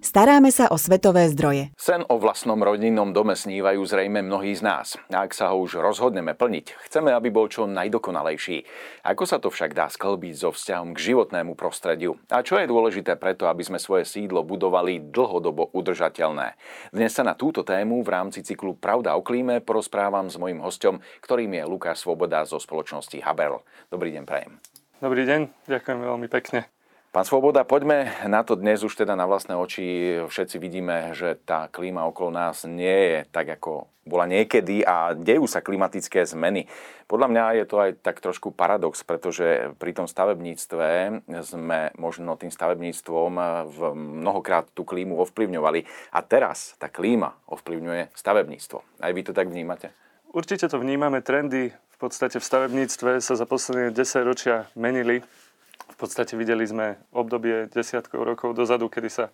Staráme sa o svetové zdroje. Sen o vlastnom rodinnom dome snívajú zrejme mnohí z nás. A ak sa ho už rozhodneme plniť, chceme, aby bol čo najdokonalejší. Ako sa to však dá sklbiť so vzťahom k životnému prostrediu? A čo je dôležité preto, aby sme svoje sídlo budovali dlhodobo udržateľné? Dnes sa na túto tému v rámci cyklu Pravda o klíme porozprávam s mojim hostom, ktorým je Lukáš Svoboda zo spoločnosti Haberl. Dobrý deň, prajem. Dobrý deň, ďakujem veľmi pekne. Pán Svoboda, poďme na to dnes už teda na vlastné oči. Všetci vidíme, že tá klíma okolo nás nie je tak, ako bola niekedy a dejú sa klimatické zmeny. Podľa mňa je to aj tak trošku paradox, pretože pri tom stavebníctve sme možno tým stavebníctvom v mnohokrát tú klímu ovplyvňovali a teraz tá klíma ovplyvňuje stavebníctvo. Aj vy to tak vnímate? Určite to vnímame. Trendy v podstate v stavebníctve sa za posledné 10 ročia menili podstate videli sme obdobie desiatkov rokov dozadu, kedy sa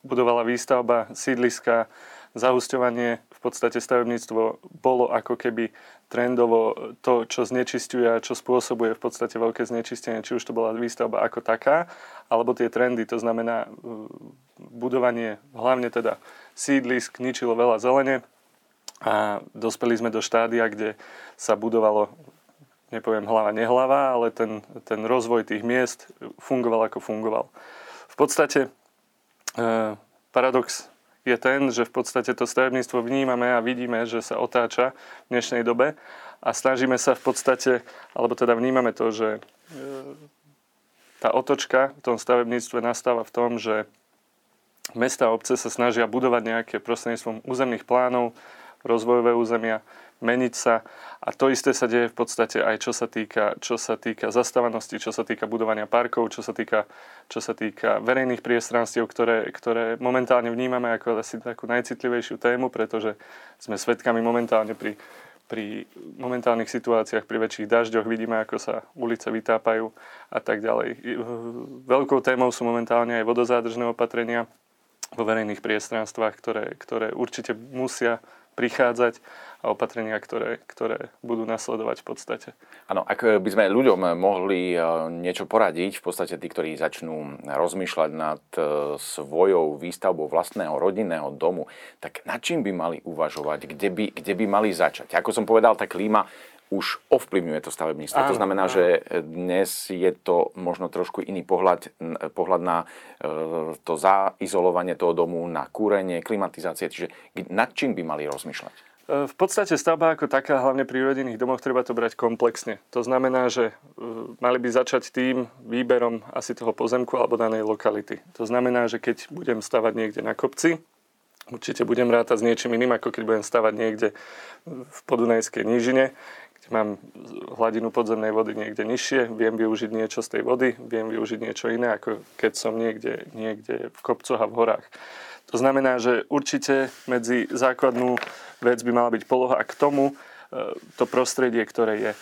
budovala výstavba sídliska, zahusťovanie, v podstate stavebníctvo bolo ako keby trendovo to, čo znečisťuje a čo spôsobuje v podstate veľké znečistenie, či už to bola výstavba ako taká, alebo tie trendy, to znamená budovanie hlavne teda sídlisk, ničilo veľa zelene a dospeli sme do štádia, kde sa budovalo nepoviem hlava, nehlava, ale ten, ten rozvoj tých miest fungoval ako fungoval. V podstate e, paradox je ten, že v podstate to stavebníctvo vnímame a vidíme, že sa otáča v dnešnej dobe a snažíme sa v podstate, alebo teda vnímame to, že e, tá otočka v tom stavebníctve nastáva v tom, že mesta a obce sa snažia budovať nejaké prostredníctvom územných plánov, rozvojové územia, meniť sa. A to isté sa deje v podstate aj čo sa týka, čo sa týka zastávanosti, čo sa týka budovania parkov, čo sa týka, čo sa týka verejných priestranstiev, ktoré, ktoré momentálne vnímame ako asi takú najcitlivejšiu tému, pretože sme svedkami momentálne pri, pri momentálnych situáciách, pri väčších dažďoch vidíme, ako sa ulice vytápajú a tak ďalej. Veľkou témou sú momentálne aj vodozádržné opatrenia vo verejných priestranstvách, ktoré, ktoré určite musia prichádzať a opatrenia, ktoré, ktoré budú nasledovať v podstate. Áno, ak by sme ľuďom mohli e, niečo poradiť, v podstate tí, ktorí začnú rozmýšľať nad e, svojou výstavbou vlastného rodinného domu, tak nad čím by mali uvažovať, kde by, kde by mali začať? Ako som povedal, tá klíma už ovplyvňuje to stavebníctvo. Áno, to znamená, áno. že dnes je to možno trošku iný pohľad, pohľad na e, to zaizolovanie toho domu, na kúrenie, klimatizácie. Čiže nad čím by mali rozmýšľať? V podstate stavba ako taká, hlavne pri rodinných domoch, treba to brať komplexne. To znamená, že mali by začať tým výberom asi toho pozemku alebo danej lokality. To znamená, že keď budem stavať niekde na kopci, určite budem rátať s niečím iným, ako keď budem stavať niekde v podunajskej nížine, kde mám hladinu podzemnej vody niekde nižšie, viem využiť niečo z tej vody, viem využiť niečo iné, ako keď som niekde, niekde v kopcoch a v horách. To znamená, že určite medzi základnú vec by mala byť poloha a k tomu e, to prostredie, ktoré je. E,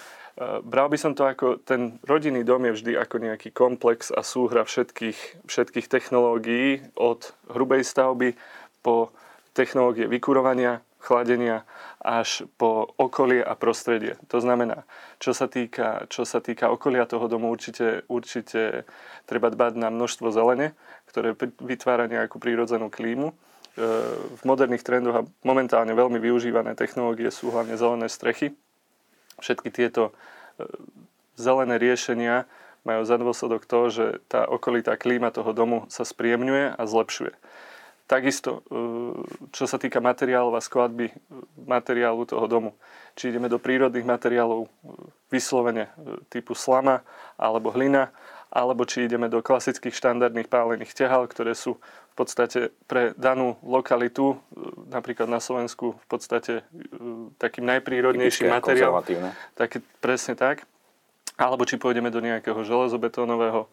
bral by som to ako, ten rodinný dom je vždy ako nejaký komplex a súhra všetkých, všetkých technológií od hrubej stavby po technológie vykurovania, chladenia až po okolie a prostredie. To znamená, čo sa týka, čo sa týka okolia toho domu, určite, určite treba dbať na množstvo zelene, ktoré vytvára nejakú prírodzenú klímu. E, v moderných trendoch a momentálne veľmi využívané technológie sú hlavne zelené strechy. Všetky tieto e, zelené riešenia majú za dôsledok to, že tá okolitá klíma toho domu sa spríjemňuje a zlepšuje. Takisto, e, čo sa týka materiálov a skladby e, materiálu toho domu. Či ideme do prírodných materiálov e, vyslovene typu slama alebo hlina, alebo či ideme do klasických štandardných pálených tehal, ktoré sú v podstate pre danú lokalitu, napríklad na Slovensku, v podstate takým najprírodnejším materiálom. Tak, presne tak. Alebo či pôjdeme do nejakého železobetónového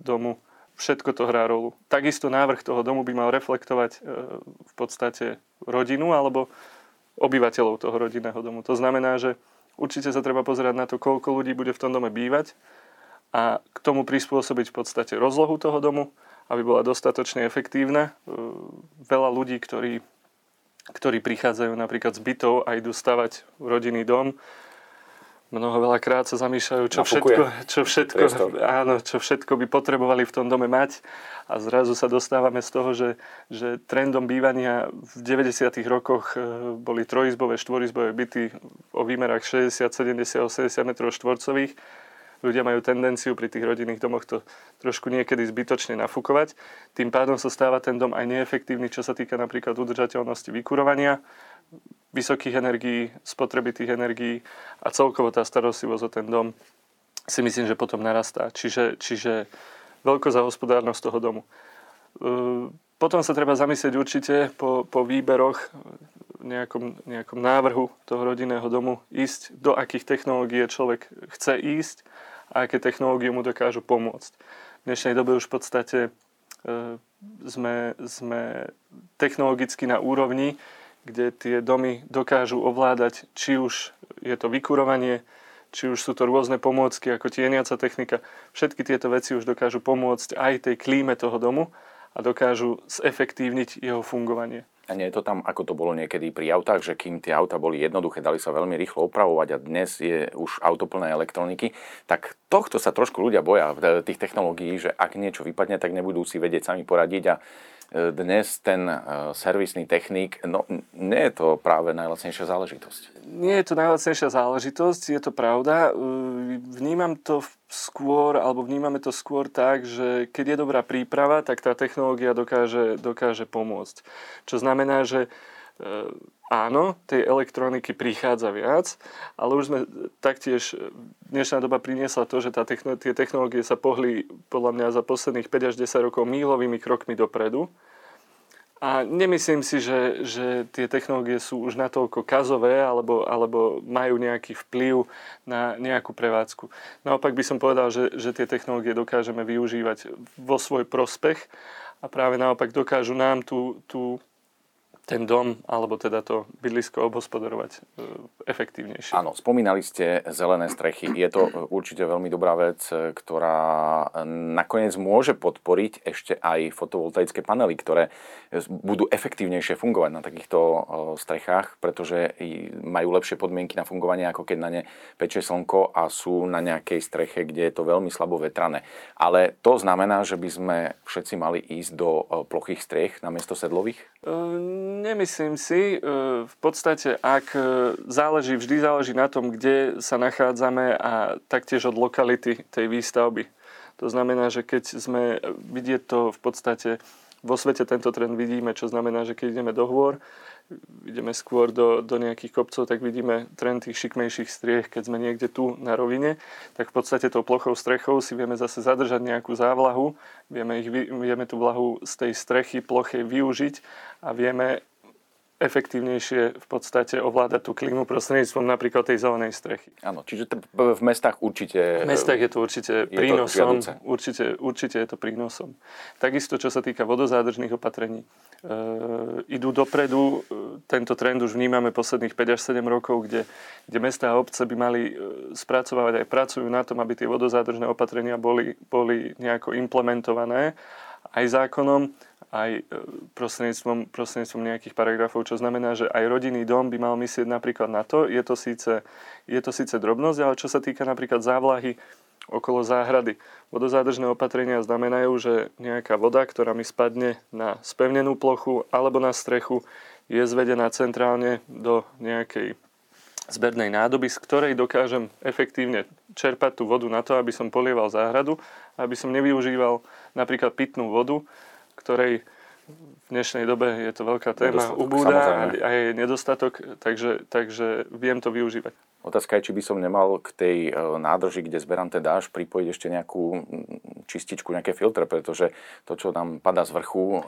domu, všetko to hrá rolu. Takisto návrh toho domu by mal reflektovať e, v podstate rodinu alebo obyvateľov toho rodinného domu. To znamená, že určite sa treba pozerať na to, koľko ľudí bude v tom dome bývať a k tomu prispôsobiť v podstate rozlohu toho domu aby bola dostatočne efektívna. Veľa ľudí, ktorí, ktorí prichádzajú napríklad z bytov a idú stavať rodinný dom, mnoho veľakrát sa zamýšľajú, čo všetko, čo, všetko, áno, čo všetko by potrebovali v tom dome mať a zrazu sa dostávame z toho, že, že trendom bývania v 90. rokoch e, boli trojizbové, štvorizbové byty o výmerách 60, 70, 80 m štvorcových. Ľudia majú tendenciu pri tých rodinných domoch to trošku niekedy zbytočne nafúkovať. Tým pádom sa stáva ten dom aj neefektívny, čo sa týka napríklad udržateľnosti vykurovania vysokých energií, spotreby tých energií a celkovo tá starostlivosť o ten dom si myslím, že potom narastá. Čiže, čiže veľko za hospodárnosť toho domu. E, potom sa treba zamyslieť určite po, po výberoch, nejakom, nejakom návrhu toho rodinného domu, ísť do akých technológií človek chce ísť a aké technológie mu dokážu pomôcť. V dnešnej dobe už v podstate e, sme, sme technologicky na úrovni, kde tie domy dokážu ovládať, či už je to vykurovanie, či už sú to rôzne pomôcky ako tieniaca technika. Všetky tieto veci už dokážu pomôcť aj tej klíme toho domu a dokážu zefektívniť jeho fungovanie. A nie je to tam, ako to bolo niekedy pri autách, že kým tie auta boli jednoduché, dali sa veľmi rýchlo opravovať a dnes je už auto plné elektroniky, tak tohto sa trošku ľudia boja, tých technológií, že ak niečo vypadne, tak nebudú si vedieť sami poradiť a dnes ten e, servisný technik, no nie je to práve najlacnejšia záležitosť. Nie je to najlacnejšia záležitosť, je to pravda. Vnímam to skôr, alebo vnímame to skôr tak, že keď je dobrá príprava, tak tá technológia dokáže, dokáže pomôcť. Čo znamená, že áno, tej elektroniky prichádza viac, ale už sme taktiež, dnešná doba priniesla to, že tá techno, tie technológie sa pohli podľa mňa za posledných 5 až 10 rokov mílovými krokmi dopredu. A nemyslím si, že, že tie technológie sú už natoľko kazové alebo, alebo majú nejaký vplyv na nejakú prevádzku. Naopak by som povedal, že, že tie technológie dokážeme využívať vo svoj prospech a práve naopak dokážu nám tú, tú ten dom, alebo teda to bydlisko obhospodarovať e, efektívnejšie. Áno, spomínali ste zelené strechy. Je to určite veľmi dobrá vec, e, ktorá nakoniec môže podporiť ešte aj fotovoltaické panely, ktoré budú efektívnejšie fungovať na takýchto e, strechách, pretože majú lepšie podmienky na fungovanie, ako keď na ne peče slnko a sú na nejakej streche, kde je to veľmi slabo vetrané. Ale to znamená, že by sme všetci mali ísť do plochých striech namiesto sedlových? Um Nemyslím si. E, v podstate, ak e, záleží, vždy záleží na tom, kde sa nachádzame a taktiež od lokality tej výstavby. To znamená, že keď sme, vidieť to v podstate, vo svete tento trend vidíme, čo znamená, že keď ideme do hôr, ideme skôr do, do nejakých kopcov, tak vidíme trend tých šikmejších striech. Keď sme niekde tu na rovine, tak v podstate tou plochou strechou si vieme zase zadržať nejakú závlahu, vieme, ich, vieme tú vlahu z tej strechy ploche využiť a vieme efektívnejšie v podstate ovládať tú klímu prostredníctvom napríklad tej zelenej strechy. Áno, čiže t- v mestách určite... V mestách je to určite je prínosom. To určite, určite je to prínosom. Takisto, čo sa týka vodozádržných opatrení. E, idú dopredu, e, tento trend už vnímame posledných 5 až 7 rokov, kde, kde mesta a obce by mali e, spracovávať aj pracujú na tom, aby tie vodozádržné opatrenia boli, boli nejako implementované aj zákonom aj e, prostredníctvom, prostredníctvom nejakých paragrafov, čo znamená, že aj rodinný dom by mal myslieť napríklad na to, je to síce, je to síce drobnosť, ale čo sa týka napríklad závlahy okolo záhrady. Vodozádržné opatrenia znamenajú, že nejaká voda, ktorá mi spadne na spevnenú plochu alebo na strechu, je zvedená centrálne do nejakej zbernej nádoby, z ktorej dokážem efektívne čerpať tú vodu na to, aby som polieval záhradu, aby som nevyužíval napríklad pitnú vodu, ktorej v dnešnej dobe je to veľká téma, ubúda a je nedostatok, takže, takže viem to využívať. Otázka je, či by som nemal k tej e, nádrži, kde zberám ten dáž, pripojiť ešte nejakú čističku, nejaké filtre, pretože to, čo nám padá z vrchu, e,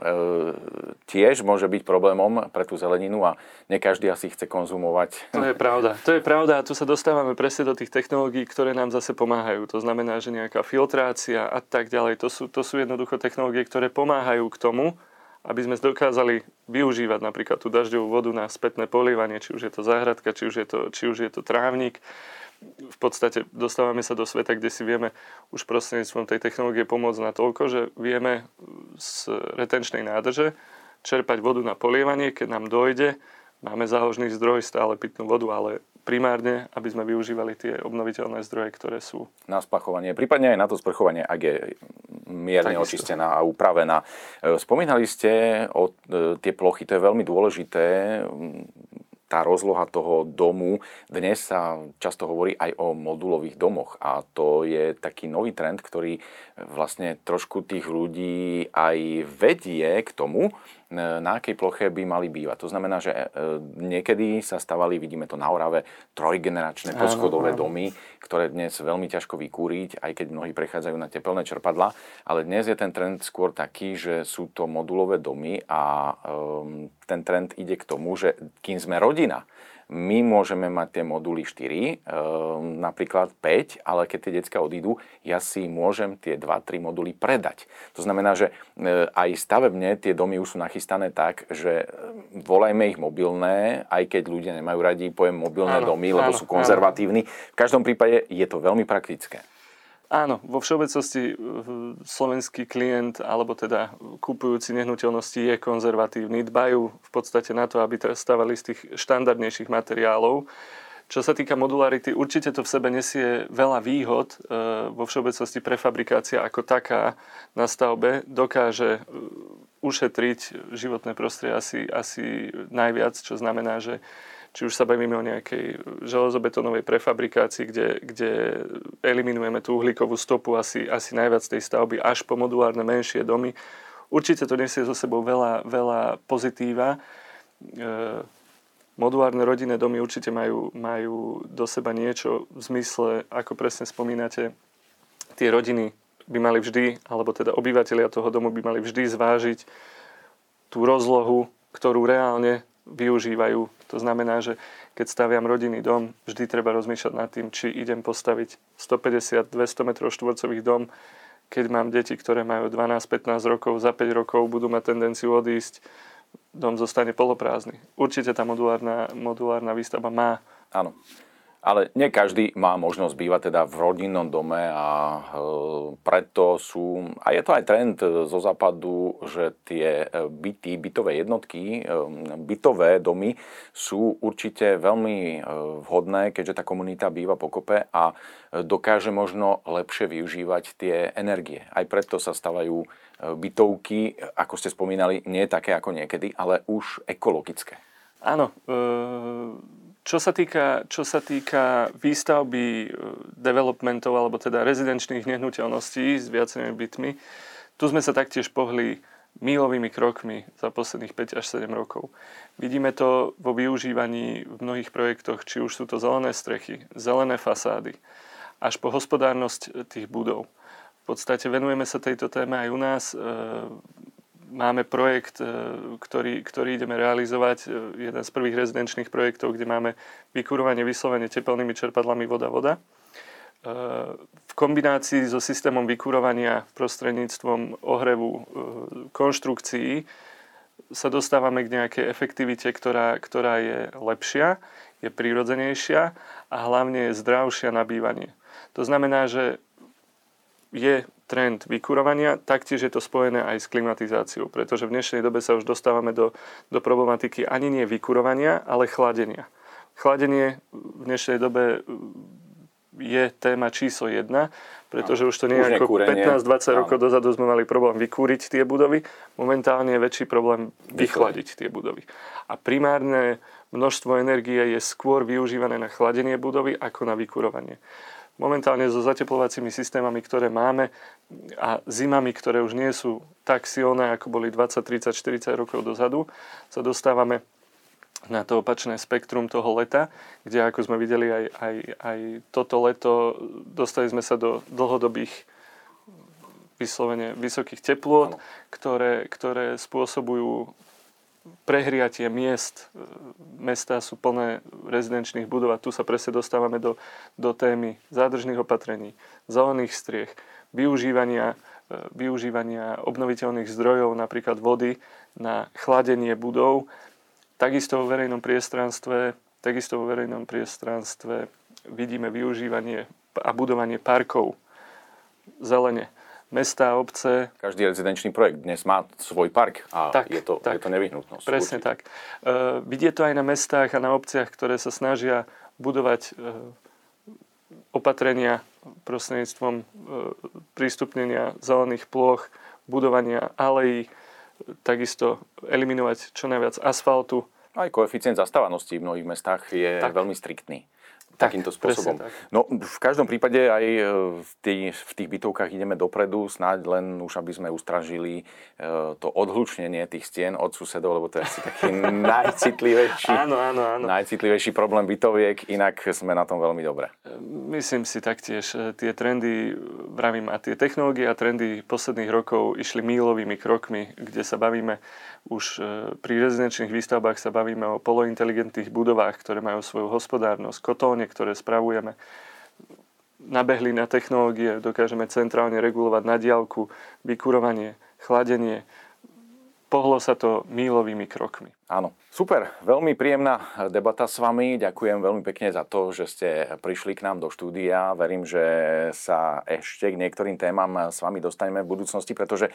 tiež môže byť problémom pre tú zeleninu a ne každý asi chce konzumovať. To je pravda. To je pravda a tu sa dostávame presne do tých technológií, ktoré nám zase pomáhajú. To znamená, že nejaká filtrácia a tak ďalej, to sú, to sú jednoducho technológie, ktoré pomáhajú k tomu, aby sme dokázali využívať napríklad tú dažďovú vodu na spätné polievanie, či už je to záhradka, či už je to, či už je to trávnik. v podstate dostávame sa do sveta, kde si vieme už prostredníctvom tej technológie pomôcť na toľko, že vieme z retenčnej nádrže čerpať vodu na polievanie, keď nám dojde, máme záložný zdroj, stále pitnú vodu, ale primárne, aby sme využívali tie obnoviteľné zdroje, ktoré sú. Na spachovanie, prípadne aj na to sprchovanie, ak je mierne Takisto. očistená a upravená. E, spomínali ste o e, tie plochy, to je veľmi dôležité tá rozloha toho domu. Dnes sa často hovorí aj o modulových domoch a to je taký nový trend, ktorý vlastne trošku tých ľudí aj vedie k tomu, na akej ploche by mali bývať. To znamená, že e, niekedy sa stavali, vidíme to na Orave, trojgeneračné poschodové domy, ktoré dnes veľmi ťažko vykúriť, aj keď mnohí prechádzajú na tepelné čerpadla, ale dnes je ten trend skôr taký, že sú to modulové domy a um, ten trend ide k tomu, že kým sme rodina, my môžeme mať tie moduly 4, e, napríklad 5, ale keď tie decka odídu, ja si môžem tie 2-3 moduly predať. To znamená, že e, aj stavebne tie domy už sú nachystané tak, že e, volajme ich mobilné, aj keď ľudia nemajú radi pojem mobilné áno, domy, lebo áno, sú konzervatívni. V každom prípade je to veľmi praktické. Áno, vo všeobecnosti slovenský klient, alebo teda kupujúci nehnuteľnosti je konzervatívny. Dbajú v podstate na to, aby stavali z tých štandardnejších materiálov. Čo sa týka modularity, určite to v sebe nesie veľa výhod. E, vo všeobecnosti prefabrikácia ako taká na stavbe dokáže e, ušetriť životné prostredie asi, asi najviac, čo znamená, že či už sa bavíme o nejakej železobetónovej prefabrikácii, kde, kde eliminujeme tú uhlíkovú stopu asi, asi najviac tej stavby, až po modulárne menšie domy. Určite to nesie so sebou veľa, veľa pozitíva. E, modulárne rodinné domy určite majú, majú do seba niečo v zmysle, ako presne spomínate, tie rodiny by mali vždy, alebo teda obyvateľia toho domu by mali vždy zvážiť tú rozlohu, ktorú reálne využívajú. To znamená, že keď staviam rodinný dom, vždy treba rozmýšľať nad tým, či idem postaviť 150-200 m štvorcových dom, keď mám deti, ktoré majú 12-15 rokov, za 5 rokov budú mať tendenciu odísť, dom zostane poloprázdny. Určite tá modulárna, modulárna výstava má Áno. Ale nie každý má možnosť bývať teda v rodinnom dome a e, preto sú, a je to aj trend zo západu, že tie e, byty, bytové jednotky, e, bytové domy sú určite veľmi vhodné, keďže tá komunita býva pokope a dokáže možno lepšie využívať tie energie. Aj preto sa stavajú bytovky, ako ste spomínali, nie také ako niekedy, ale už ekologické. Áno, čo sa týka, čo sa týka výstavby e, developmentov, alebo teda rezidenčných nehnuteľností s viacerými bytmi, tu sme sa taktiež pohli mílovými krokmi za posledných 5 až 7 rokov. Vidíme to vo využívaní v mnohých projektoch, či už sú to zelené strechy, zelené fasády, až po hospodárnosť tých budov. V podstate venujeme sa tejto téme aj u nás. Máme projekt, e, ktorý, ktorý ideme realizovať, e, jeden z prvých rezidenčných projektov, kde máme vykurovanie vyslovene tepelnými čerpadlami voda-voda. E, v kombinácii so systémom vykurovania prostredníctvom ohrevu konštrukcií sa dostávame k nejakej efektivite, ktorá, ktorá je lepšia, je prírodzenejšia a hlavne je zdravšia na bývanie. To znamená, že je trend vykurovania, taktiež je to spojené aj s klimatizáciou, pretože v dnešnej dobe sa už dostávame do, do problematiky ani nie vykurovania, ale chladenia. Chladenie v dnešnej dobe je téma číslo jedna, pretože už to nie je ako 15-20 rokov dozadu sme mali problém vykúriť tie budovy, momentálne je väčší problém vychladiť tie budovy. A primárne množstvo energie je skôr využívané na chladenie budovy ako na vykurovanie. Momentálne so zateplovacími systémami, ktoré máme a zimami, ktoré už nie sú tak silné, ako boli 20, 30, 40 rokov dozadu, sa dostávame na to opačné spektrum toho leta, kde ako sme videli aj, aj, aj toto leto, dostali sme sa do dlhodobých vyslovene vysokých teplôt, ktoré, ktoré spôsobujú prehriatie miest. Mesta sú plné rezidenčných budov a tu sa presne dostávame do, do témy zádržných opatrení, zelených striech, využívania, e, využívania obnoviteľných zdrojov, napríklad vody, na chladenie budov. Takisto vo verejnom priestranstve, takisto vo verejnom priestranstve vidíme využívanie a budovanie parkov, zelene mesta, obce. Každý rezidenčný projekt dnes má svoj park a tak, je, to, tak, je to nevyhnutnosť. Presne určite. tak. Uh, vidie to aj na mestách a na obciach, ktoré sa snažia budovať uh, opatrenia prostredníctvom uh, prístupnenia zelených ploch, budovania alejí, takisto eliminovať čo najviac asfaltu. Aj koeficient zastávanosti v mnohých mestách je tak. veľmi striktný takýmto spôsobom. Tak. No v každom prípade aj e, v tých, v tých bytovkách ideme dopredu, snáď len už aby sme ustražili e, to odhlučnenie tých stien od susedov, lebo to je asi taký najcitlivejší, áno, áno, áno. najcitlivejší problém bytoviek, inak sme na tom veľmi dobre. E, myslím si taktiež, tie trendy, vravím, a tie technológie a trendy posledných rokov išli mílovými krokmi, kde sa bavíme už pri rezidenčných výstavbách sa bavíme o polointeligentných budovách, ktoré majú svoju hospodárnosť, kotóne, ktoré spravujeme, nabehli na technológie, dokážeme centrálne regulovať na diálku, vykurovanie, chladenie. Pohlo sa to mílovými krokmi. Áno, super, veľmi príjemná debata s vami. Ďakujem veľmi pekne za to, že ste prišli k nám do štúdia. Verím, že sa ešte k niektorým témam s vami dostaneme v budúcnosti, pretože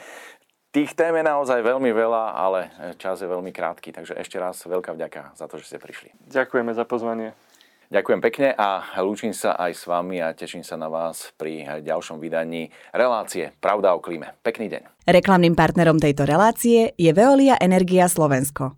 tých tém je naozaj veľmi veľa, ale čas je veľmi krátky. Takže ešte raz veľká vďaka za to, že ste prišli. Ďakujeme za pozvanie. Ďakujem pekne a lúčim sa aj s vami a teším sa na vás pri ďalšom vydaní relácie Pravda o klíme. Pekný deň. Reklamným partnerom tejto relácie je Veolia Energia Slovensko.